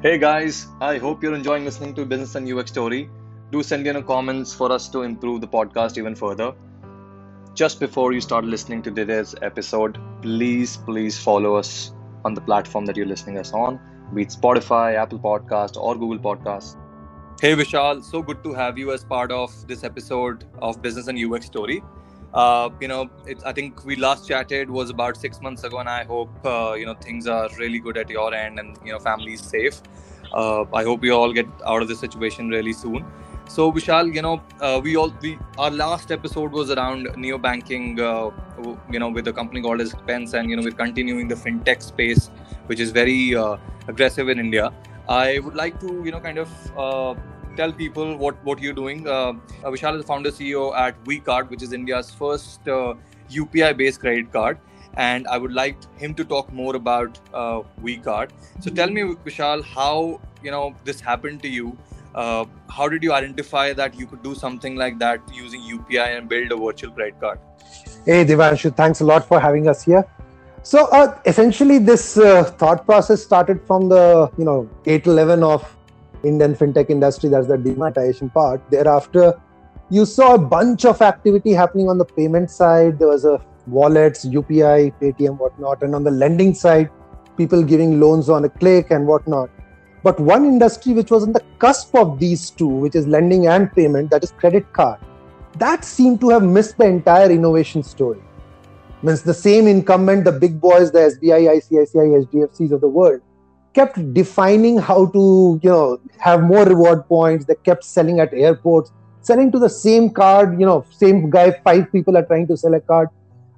Hey guys, I hope you're enjoying listening to Business and UX Story. Do send in a comments for us to improve the podcast even further. Just before you start listening to today's episode, please, please follow us on the platform that you're listening us on, be it Spotify, Apple Podcast, or Google Podcast. Hey Vishal, so good to have you as part of this episode of Business and UX Story. Uh, you know, I think we last chatted was about six months ago, and I hope uh, you know things are really good at your end, and you know, family is safe. Uh, I hope we all get out of this situation really soon. So Vishal, you know, uh, we all we our last episode was around neo banking, uh, you know, with a company called Expense, and you know, we're continuing the fintech space, which is very uh, aggressive in India. I would like to, you know, kind of tell people what what you're doing. Uh, Vishal is the founder CEO at VCard, which is India's first uh, UPI-based credit card, and I would like him to talk more about uh, VCard. So tell me, Vishal, how you know this happened to you. Uh, how did you identify that you could do something like that using UPI and build a virtual credit card? Hey, Devanshu, thanks a lot for having us here. So uh, essentially, this uh, thought process started from the you know 811 of Indian fintech industry, that's the demonetization part. Thereafter, you saw a bunch of activity happening on the payment side. There was a wallets, UPI, Paytm, whatnot, and on the lending side, people giving loans on a click and whatnot. But one industry which was on the cusp of these two, which is lending and payment, that is credit card, that seemed to have missed the entire innovation story. Means the same incumbent, the big boys, the SBI, ICICI, HDFCs of the world, kept defining how to you know have more reward points. They kept selling at airports selling to the same card you know same guy. Five people are trying to sell a card.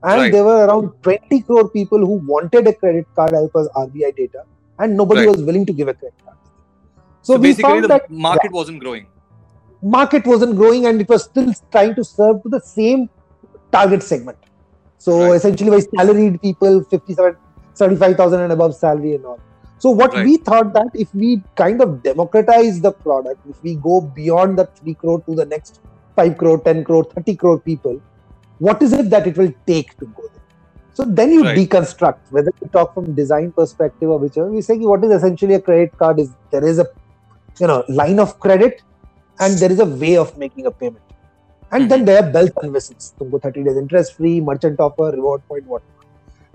And right. there were around 20 crore people who wanted a credit card as per RBI data and nobody right. was willing to give a credit card. So, so basically the that, market yeah, wasn't growing. Market wasn't growing and it was still trying to serve to the same target segment. So right. essentially by salaried people 57 75000 and above salary and all so what right. we thought that if we kind of democratize the product, if we go beyond the 3 crore to the next 5 crore, 10 crore, 30 crore people, what is it that it will take to go there? So then you right. deconstruct, whether you talk from design perspective or whichever, we say what is essentially a credit card is there is a you know line of credit and there is a way of making a payment. And mm-hmm. then there are bells and whistles. 30 days interest free, merchant offer, reward point, what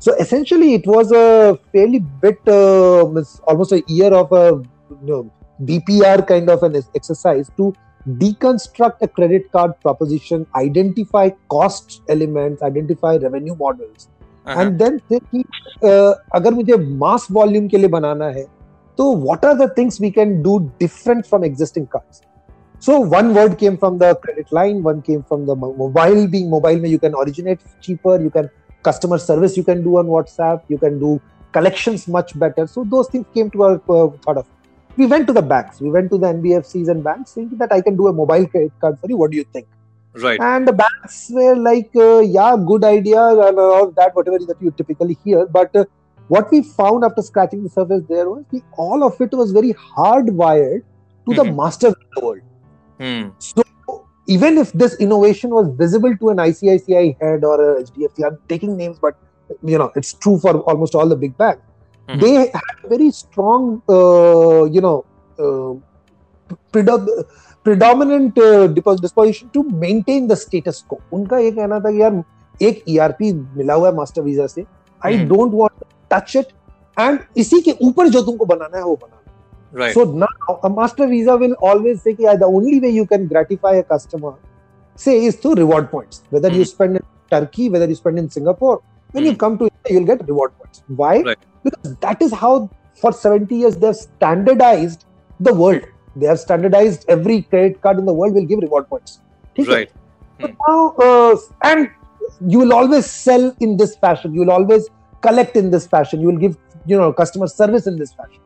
so essentially, it was a fairly bit, uh, almost a year of a you know, BPR kind of an exercise to deconstruct a credit card proposition, identify cost elements, identify revenue models, uh-huh. and then say कि uh, अगर मुझे mass volume के लिए बनाना है तो what are the things we can do different from existing cards? So one word came from the credit line, one came from the mobile. Being mobile, you can originate cheaper, you can customer service you can do on whatsapp you can do collections much better. So those things came to our uh, thought of. We went to the banks. We went to the nbfcs and banks saying that i can do a mobile credit card for you. What do you think? Right. And the banks were like uh, yeah good idea and all that whatever that you typically hear. But uh, what we found after scratching the surface there was the, all of it was very hardwired to mm-hmm. the master world. Mm. so even if this innovation was visible to an ICICI head or a HDFC, I'm taking names, but you know it's true for almost all the big banks. Mm-hmm. They had very strong, uh, you know, uh, predom- predominant uh, disposition to maintain the status quo. उनका ये कहना था कि यार एक ERP मिला हुआ है मास्टर वीज़ा से I don't want touch it and इसी के ऊपर जो तुमको बनाना है वो बनाना Right. So now a master visa will always say that the only way you can gratify a customer, say, is through reward points. Whether mm. you spend in Turkey, whether you spend in Singapore, when mm. you come to India, you'll get reward points. Why? Right. Because that is how for 70 years they've standardized the world. They have standardized every credit card in the world will give reward points. Right. So mm. now, uh, and you will always sell in this fashion. You will always collect in this fashion. You will give, you know, customer service in this fashion.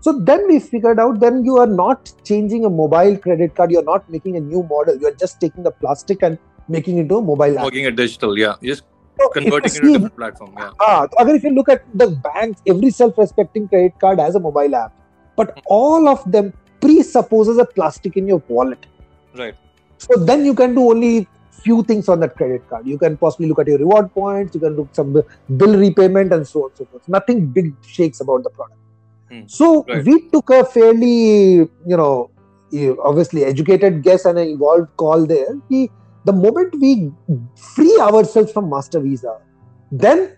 So then we figured out then you are not changing a mobile credit card, you're not making a new model, you're just taking the plastic and making it into a mobile app. Making it digital, yeah. Just so converting it into a different platform. Yeah. Ah, so if you look at the banks, every self-respecting credit card has a mobile app. But all of them presupposes a plastic in your wallet. Right. So then you can do only few things on that credit card. You can possibly look at your reward points, you can look some bill repayment and so on and so forth. Nothing big shakes about the product. Hmm. So right. we took a fairly, you know, obviously educated guess and an evolved call there. We, the moment we free ourselves from master visa, then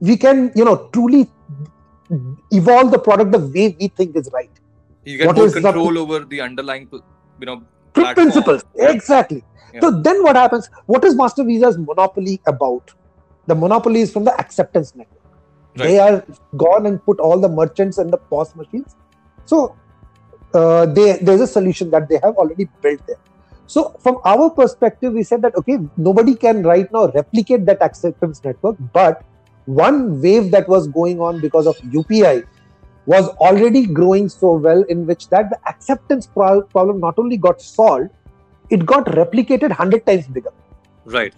we can, you know, truly evolve the product the way we think is right. You get what more control the, over the underlying, you know, principles. Exactly. Yeah. So then what happens? What is master visa's monopoly about? The monopoly is from the acceptance network. Right. They are gone and put all the merchants and the POS machines. So uh, they, there's a solution that they have already built there. So from our perspective, we said that okay, nobody can right now replicate that acceptance network, but one wave that was going on because of UPI was already growing so well, in which that the acceptance pro- problem not only got solved, it got replicated hundred times bigger. Right.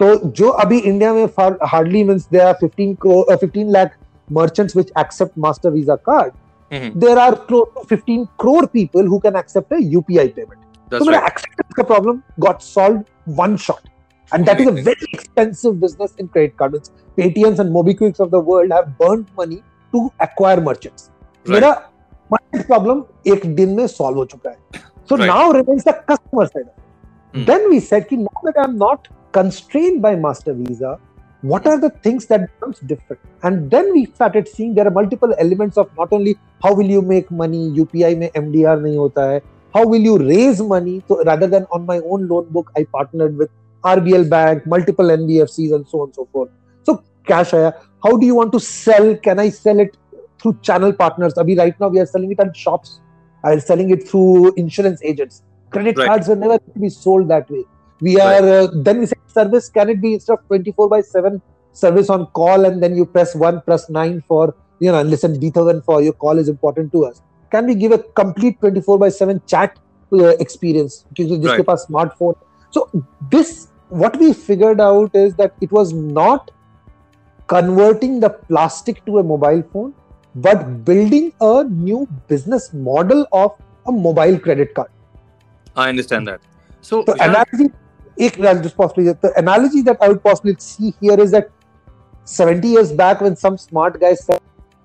तो जो अभी India में hardly means there are 15 crore 15 lakh visa card mm-hmm. there are close to 15 crore people who can accept a upi payment That's so right. acceptance problem got solved one shot and that is a very expensive business in credit cards paytms and mobiquicks of the world have burnt money to acquire merchants right. मेरा problem एक दिन में solve हो चुका है so right. now remains the customer side mm. then we said कि now that I'm not constrained by master visa what are the things that becomes different? And then we started seeing there are multiple elements of not only how will you make money upi mein mdr nahi hota hai how will you raise money? So rather than on my own loan book i partnered with rbl bank multiple nbfcs and so on and so forth. So cash aaya. How do you want to sell? Can i sell it through channel partners? Abhi right now we are selling it at shops. I'm selling it through insurance agents. Credit right. cards are never to be sold that way we are right. uh, then we say service can it be instead of 24 by 7 service on call and then you press 1 plus 9 for you know listen beethoven for your call is important to us. Can we give a complete 24 by 7 chat uh, experience because right. smartphone? So this what we figured out is that it was not converting the plastic to a mobile phone but building a new business model of a mobile credit card. I understand that. So, so analogy एक I'll just possibly the analogy that I would possibly see here is that 70 years back when some smart guy said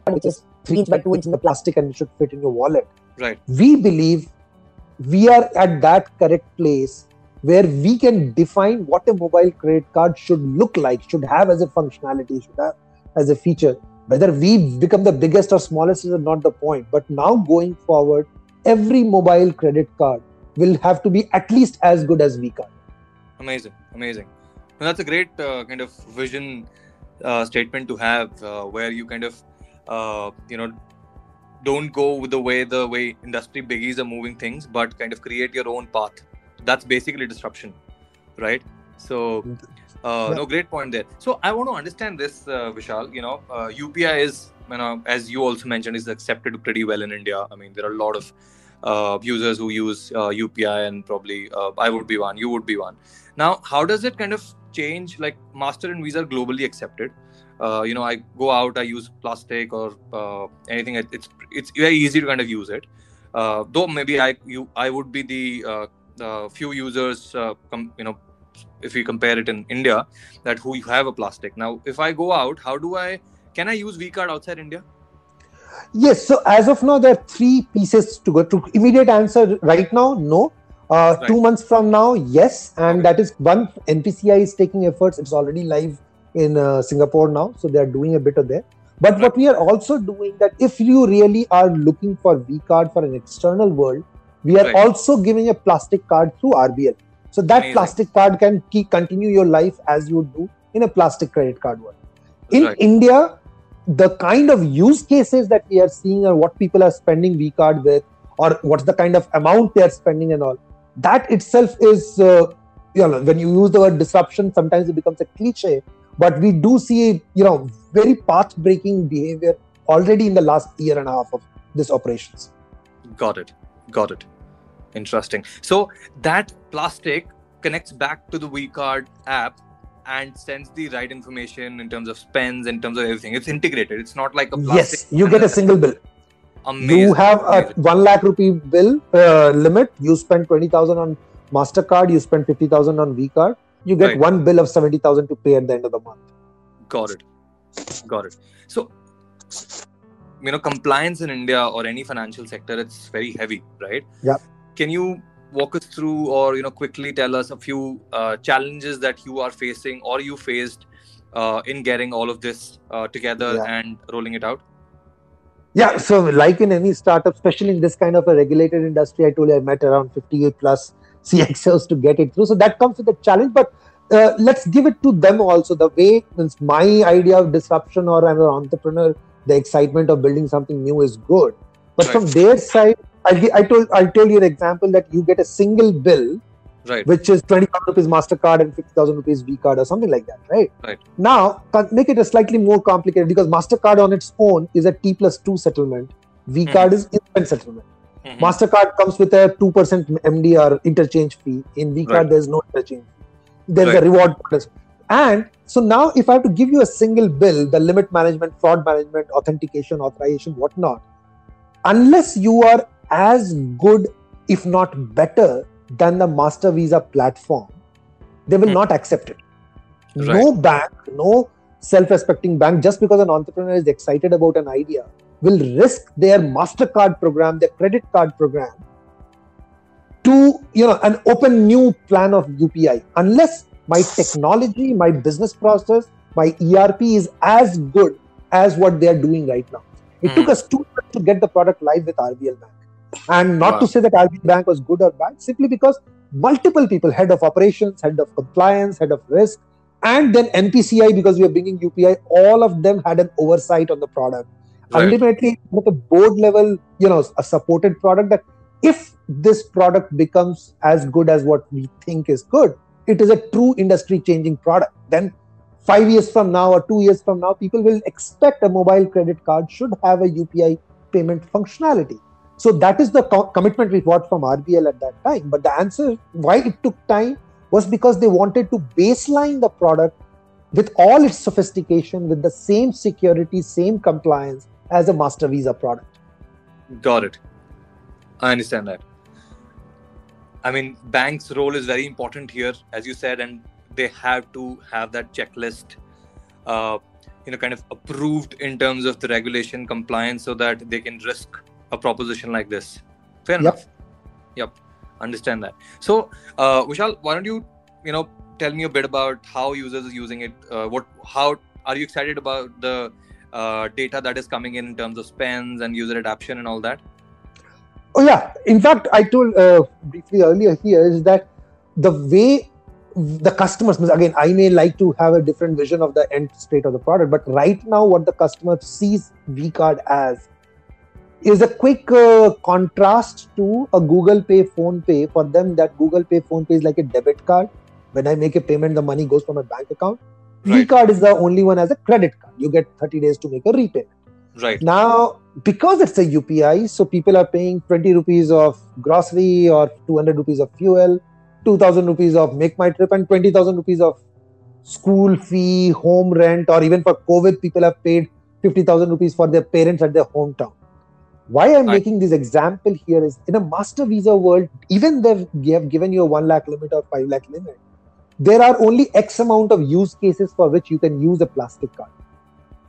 which is three inch by two inch in the plastic and it should fit in your wallet. Right. We believe we are at that correct place where we can define what a mobile credit card should look like, should have as a functionality, should have as a feature. Whether we become the biggest or smallest is not the point. But now going forward, every mobile credit card will have to be at least as good as V card amazing amazing. And that's a great uh, kind of vision uh, statement to have uh, where you kind of uh, you know don't go with the way the way industry biggies are moving things but kind of create your own path. That's basically disruption right? So uh, no great point there. So i want to understand this uh, vishal you know upi is you know as you also mentioned is accepted pretty well in india. I mean there are a lot of users who use upi and probably i would be one you would be one. Now how does it kind of change like master and visa are globally accepted? Uh, you know i go out i use plastic or uh, anything it's it's very easy to kind of use it. Uh, though maybe i you i would be the uh, few users uh, com- you know if we compare it in india that who have a plastic. Now if i go out how do i can i use v card outside india yes so as of now there are three pieces to go to immediate answer right now no uh, right. Two months from now, yes, and okay. that is one NPCI is taking efforts. It's already live in uh, Singapore now, so they are doing a bit of there. But right. what we are also doing that if you really are looking for V card for an external world, we are right. also giving a plastic card through RBL. So that Amazing. plastic card can keep continue your life as you do in a plastic credit card world. In India, the kind of use cases that we are seeing and what people are spending vcard with, or what's the kind of amount they are spending and all that itself is uh, you know when you use the word disruption sometimes it becomes a cliche but we do see you know very path breaking behavior already in the last year and a half of this operations. Got it. Got it. Interesting. So that plastic connects back to the vcard app and sends the right information in terms of spends in terms of everything it's integrated it's not like a yes you get a single bill Amazing. You have a one lakh rupee bill uh, limit. You spend twenty thousand on Mastercard. You spend fifty thousand on V card. You get right. one bill of seventy thousand to pay at the end of the month. Got it. Got it. So you know compliance in India or any financial sector, it's very heavy, right? Yeah. Can you walk us through, or you know, quickly tell us a few uh, challenges that you are facing or you faced uh, in getting all of this uh, together Yeah. and rolling it out? Yeah, so like in any startup, especially in this kind of a regulated industry, I told you I met around 58 plus CXOs to get it through. So that comes with a challenge, but uh, let's give it to them also. The way means my idea of disruption or I'm an entrepreneur, the excitement of building something new is good. But Right. from their side, I, gi- I told I'll tell you an example that you get a single bill Right. which is 20,000 rupees MasterCard and 50,000 rupees V card or something like that, right? Right. Now, make it a slightly more complicated because MasterCard on its own is a T plus 2 settlement. V card is instant settlement. Mhm. MasterCard comes with a 2% MDR interchange fee. In V card, Right. there's no interchange. Fee. There's Right. a reward. And so now, if I have to give you a single bill, the limit management, fraud management, authentication, authorization, whatnot, unless you are as good, if not better, than the Master Visa platform, they will Hmm. not accept it. Right. No bank, no self respecting bank, just because an entrepreneur is excited about an idea, will risk their MasterCard program, their credit card program to you know an open new plan of UPI unless my technology, my business process, my ERP is as good as what they are doing right now. It took Mhm. us two years to get the product live with RBL Bank. And not Wow. to say that RBL Bank was good or bad, simply because multiple people, head of operations, head of compliance, head of risk, and then NPCI, because we are bringing UPI, all of them had an oversight on the product Right. ultimately at the board level you know a supported product that if this product becomes as good as what we think is good it is a true industry changing product then 5 years from now or 2 years from now people will expect a mobile credit card should have a UPI payment functionality so that is the co- commitment we got from RBL at that time but the answer why it took time was because they wanted to baseline the product with all its sophistication with the same security same compliance as a master visa product Got it. I understand that. I mean, banks' role is very important here, as you said, and they have to have that checklist, uh, you know, kind of approved in terms of the regulation compliance, so that they can risk a proposition like this. Fair Yep. enough. Yep. Understand that. So, uh, Vishal, why don't you, you know, tell me a bit about how users are using it? Uh, what, how are you excited about the uh, data that is coming in in terms of spends and user adoption and all that? oh yeah in fact i told uh, briefly earlier here is that the way the customers again i may like to have a different vision of the end state of the product but right now what the customer sees vcard as is a quick uh, contrast to a google pay PhonePe for them that google pay PhonePe is like a debit card when i make a payment the money goes from my bank account Right. vcard is the only one as a credit card you get 30 days to make a repayment Right. now, because it's a UPI, so people are paying 20 rupees of grocery or 200 rupees of fuel, 2000 rupees of MakeMyTrip, and 20,000 rupees of school fee, home rent, or even for COVID, people have paid 50,000 rupees for their parents at their hometown. Why I'm Right. making this example here is in a master visa world, even they have given you a 1 lakh limit or 5 lakh limit, there are only X amount of use cases for which you can use a plastic card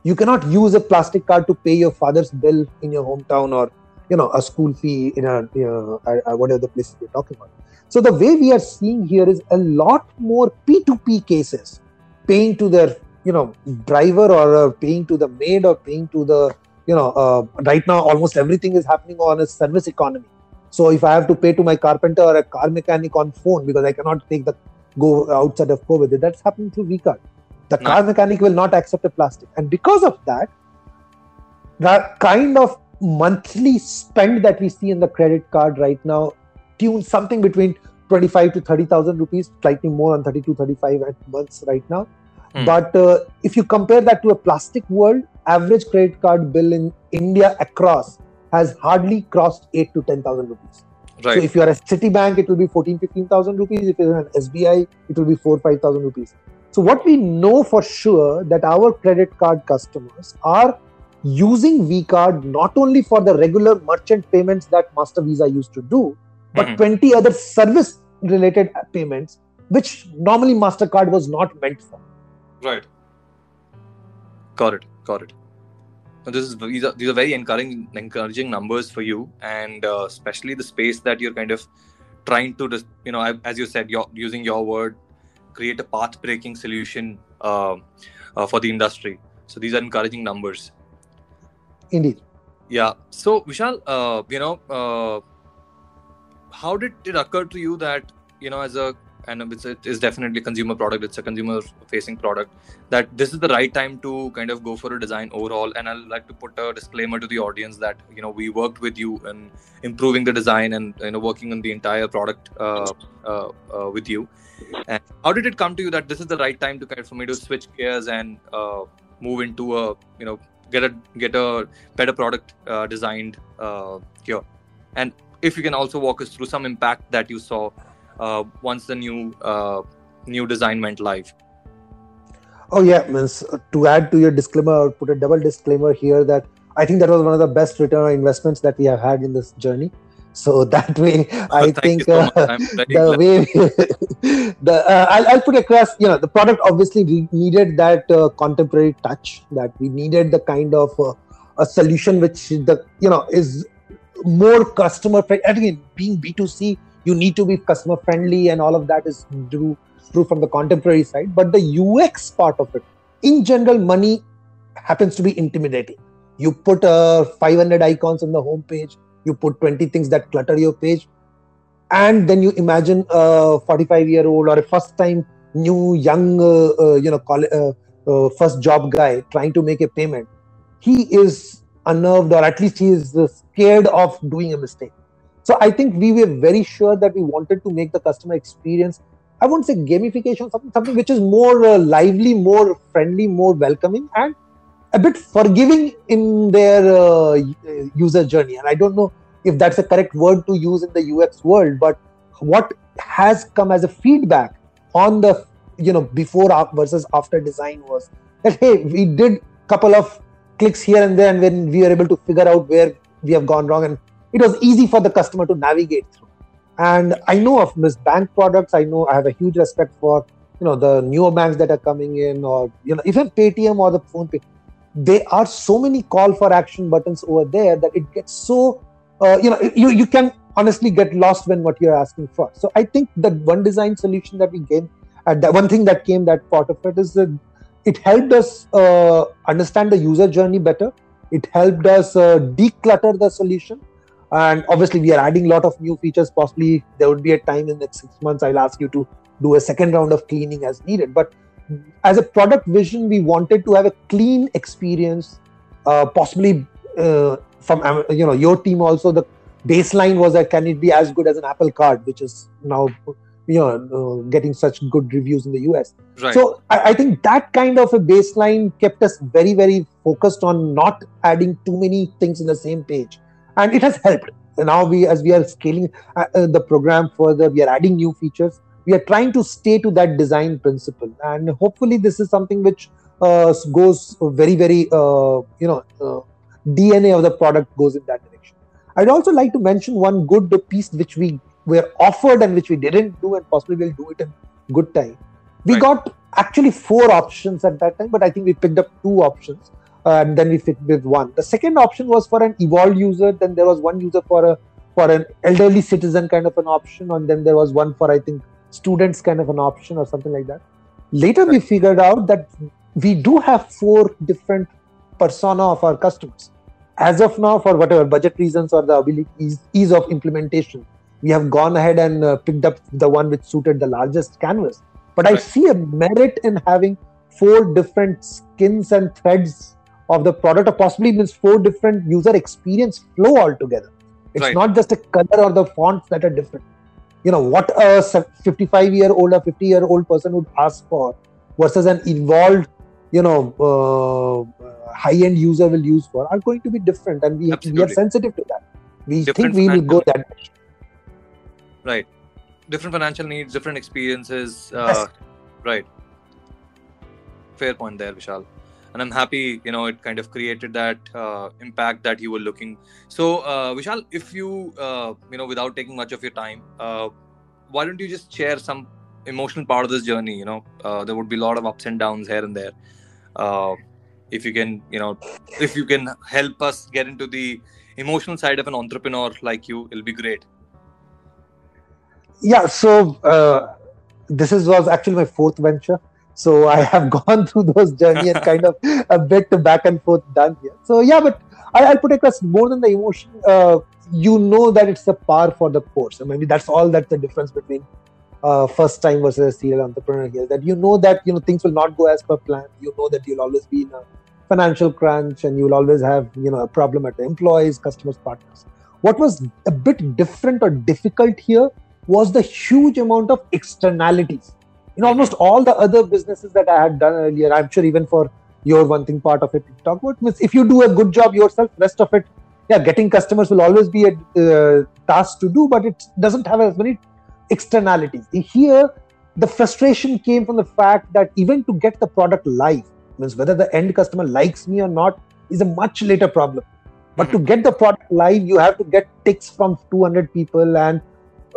you cannot use a plastic card to pay your father's bill in your hometown or you know a school fee in a you know, whatever the place we're talking about so the way we are seeing here is a lot more p2p cases paying to their you know driver or paying to the maid or paying to the you know uh, right now almost everything is happening on a service economy so if i have to pay to my carpenter or a car mechanic on phone because i cannot take the go outside of covid that's happening through vcard the No. car mechanic will not accept a plastic and because of that that kind of monthly spend that we see in the credit card right now tunes something between 25 to 30000 rupees slightly more on 30 to 35 at months right now Hmm. but uh, if you compare that to a plastic world average credit card bill in india across has hardly crossed 8 to 10000 rupees Right. so if you are a Citibank, it will be 14, 15,000 rupees. If you're an SBI, it will be 4, 5,000 rupees. So what we know for sure that our credit card customers are using VCard not only for the regular merchant payments that Master Visa used to do, but Mhm. 20 other service related payments, which normally MasterCard was not meant for. Right. Got it. Got it. this is these are, these are very encouraging encouraging numbers for you and uh, especially the space that you're kind of trying to just you know as you said you're using your word create a path breaking solution uh, uh, for the industry. So these are encouraging numbers. Indeed. Yeah. So vishal uh, you know uh, how did it occur to you that you know as a and it's, it is definitely a consumer product it's a consumer facing product that this is the right time to kind of go for a design overall and i'd like to put a disclaimer to the audience that you know we worked with you in improving the design and you know working on the entire product uh, uh, uh, with you. And how did it come to you that this is the right time to kind of for me to switch gears and uh, move into a you know get a get a better product uh, designed uh, here? And if you can also walk us through some impact that you saw uh, once the new uh, new design went live. Oh yeah, means to add to your disclaimer, put a double disclaimer here that I think that was one of the best return on investments that we have had in this journey. So that way, I think so uh, the way the uh, I'll, I'll, put across. You know, the product obviously needed that uh, contemporary touch. That we needed the kind of uh, a solution which the you know is more customer friendly. Again, being B two C, you need to be customer friendly and all of that is true, true from the contemporary side but the ux part of it in general money happens to be intimidating. You put uh, 500 icons on the home page you put 20 things that clutter your page and then you imagine a 45 year old or a first time new young uh, uh, you know college, uh, uh, first job guy trying to make a payment he is unnerved or at least he is scared of doing a mistake so I think we were very sure that we wanted to make the customer experience. I won't say gamification, something, something which is more uh, lively, more friendly, more welcoming, and a bit forgiving in their uh, user journey. And I don't know if that's a correct word to use in the UX world, but what has come as a feedback on the you know before versus after design was that hey, we did couple of clicks here and there, and when we were able to figure out where we have gone wrong and it was easy for the customer to navigate through. And I know of Miss Bank products. I know I have a huge respect for you know the newer banks that are coming in, or you know even Paytm or the PhonePe. There are so many call for action buttons over there that it gets so uh, you know you you can honestly get lost when what you're asking for. So I think that one design solution that we gained, uh, the one thing that came that part of it is that it helped us uh, understand the user journey better. It helped us uh, declutter the solution and obviously we are adding a lot of new features. Possibly there would be a time in the next six months i'll ask you to do a second round of cleaning as needed. But as a product vision we wanted to have a clean experience uh, possibly uh, from you know your team also. The baseline was that can it be as good as an apple card which is now you know uh, getting such good reviews in the us right. so I, I, think that kind of a baseline kept us very very focused on not adding too many things in the same page and it has helped. Now we as we are scaling uh, uh, the program further we are adding new features. We are trying to stay to that design principle. And hopefully this is something which uh, goes very very uh, you know uh, dna of the product goes in that direction. I'd also like to mention one good piece which we were offered and which we didn't do and possibly will do it in good time. We right. got actually four options at that time but i think we picked up two options and then we fit with one. The second option was for an evolved user. Then there was one user for a for an elderly citizen kind of an option, and then there was one for I think students kind of an option or something like that. Later we figured out that we do have four different persona of our customers. As of now, for whatever budget reasons or the ability ease, ease of implementation, we have gone ahead and uh, picked up the one which suited the largest canvas. But I see a merit in having four different skins and threads of the product or possibly means four different user experience flow altogether. It's right. not just a color or the fonts that are different. You know what a 55 year old or 50 year old person would ask for versus an evolved you know uh, high end user will use for are going to be different and we, we are sensitive to that. We different think we will go that right. Different financial needs different experiences uh, yes. right. Fair point there vishal and i'm happy you know it kind of created that uh, impact that you were looking. So uh, vishal if you uh, you know without taking much of your time uh, why don't you just share some emotional part of this journey? You know uh, there would be a lot of ups and downs here and there. Uh, if you can you know if you can help us get into the emotional side of an entrepreneur like you it'll be great. Yeah so this is was actually my fourth venture so i have gone through those journey and kind of a bit back and forth done here. So yeah but I, will put across more than the emotion uh, you know that it's a par for the course. I mean, that's all that's the difference between uh, first time versus a serial entrepreneur here that you know that you know things will not go as per plan. You know that you'll always be in a financial crunch and you'll always have you know a problem at the employees customers partners. What was a bit different or difficult here was the huge amount of externalities in almost all the other businesses that i had done earlier i'm sure even for your one thing part of it talk about means if you do a good job yourself rest of it yeah getting customers will always be a uh, task to do but it doesn't have as many externalities here the frustration came from the fact that even to get the product live means whether the end customer likes me or not is a much later problem but mm-hmm. to get the product live you have to get ticks from 200 people and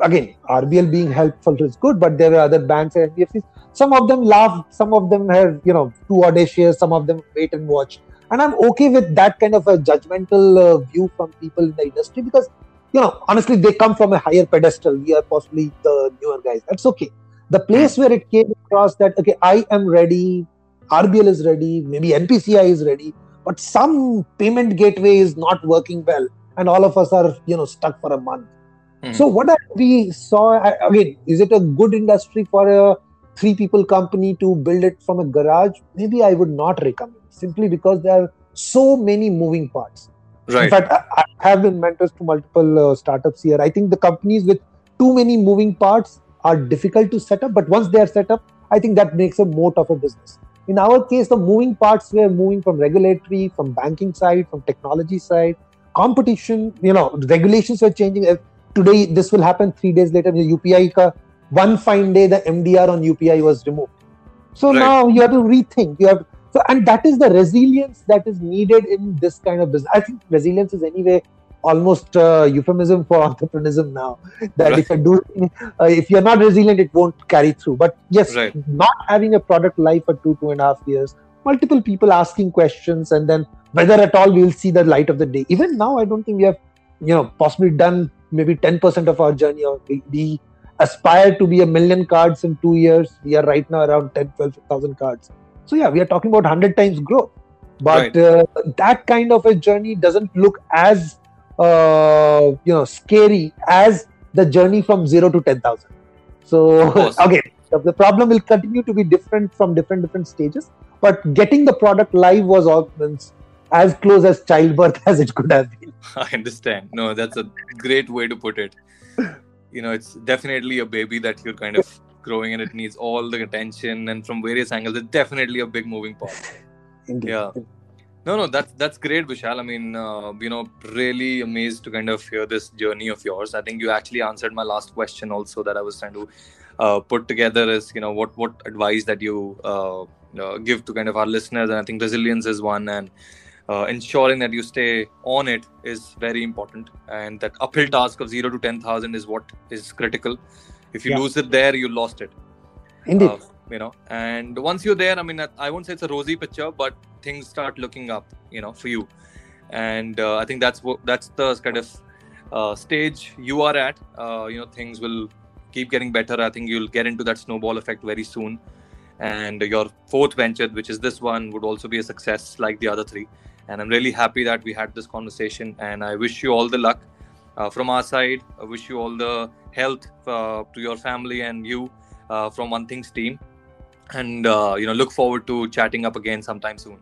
again rbl being helpful is good but there were other banks and nbfcs some of them laugh some of them have you know too audacious some of them wait and watch. And i'm okay with that kind of a judgmental uh, view from people in the industry because you know honestly they come from a higher pedestal. We are possibly the newer guys. That's okay. The place where it came across that okay i am ready rbl is ready maybe npci is ready but some payment gateway is not working well and all of us are you know stuck for a month mm. so what we saw again is it a good industry for a three people company to build it from a garage maybe i would not recommend simply because there are so many moving parts. Right. In fact, I, have been mentors to multiple uh, startups here. I think the companies with too many moving parts are difficult to set up, but once they are set up, I think that makes a moat of a business. In our case, the moving parts were moving from regulatory, from banking side, from technology side, competition. You know, regulations were changing. Today, this will happen. Three days later, the UPI ka one fine day, the MDR on UPI was removed. So right. now you have to rethink. You have so, and that is the resilience that is needed in this kind of business. I think resilience is anyway almost uh, euphemism for entrepreneurship now. That right. if you do, uh, if you're not resilient, it won't carry through. But yes, right. not having a product life for two, two and a half years, multiple people asking questions, and then whether at all we'll see the light of the day. Even now, I don't think we have, you know, possibly done maybe 10% of our journey. Or we, we aspire to be a million cards in two years. We are right now around 10, 12,000 cards so yeah, we are talking about 100 times growth. But right. uh, that kind of a journey doesn't look as uh, you know scary as the journey from zero to 10,000. So again, the problem will continue to be different from different different stages. But getting the product live was almost as close as childbirth as it could have been. I understand. No, that's a great way to put it. You know, it's definitely a baby that you're kind of growing and it needs all the attention and from various angles. It's definitely a big moving part. Indeed. Yeah. No, no, that's that's great, Vishal. I mean, uh, you know, really amazed to kind of hear this journey of yours. I think you actually answered my last question also that I was trying to uh, put together is you know what what advice that you uh, uh give to kind of our listeners, and I think resilience is one, and uh, ensuring that you stay on it is very important, and that uphill task of zero to ten thousand is what is critical. If you yeah. lose it there you lost it. Indeed. Uh, you know and once you're there i mean i won't say it's a rosy picture but things start looking up you know for you. And uh, i think that's what that's the kind of uh, stage you are at. Uh, you know things will keep getting better. I think you'll get into that snowball effect very soon. And your fourth venture which is this one would also be a success like the other three and i'm really happy that we had this conversation and i wish you all the luck uh, from our side i wish you all the health uh, to your family and you uh, from One Things team. And uh, you know, look forward to chatting up again sometime soon.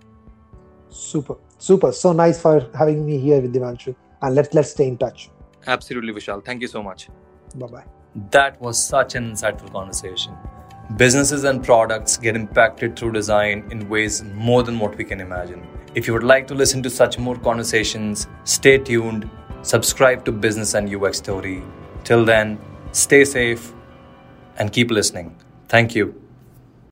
Super, super. So nice for having me here with Devanshu. And let's let's stay in touch. Absolutely, Vishal. Thank you so much. Bye bye. That was such an insightful conversation. Businesses and products get impacted through design in ways more than what we can imagine. If you would like to listen to such more conversations, stay tuned, subscribe to Business and UX Story Till then, stay safe and keep listening. Thank you.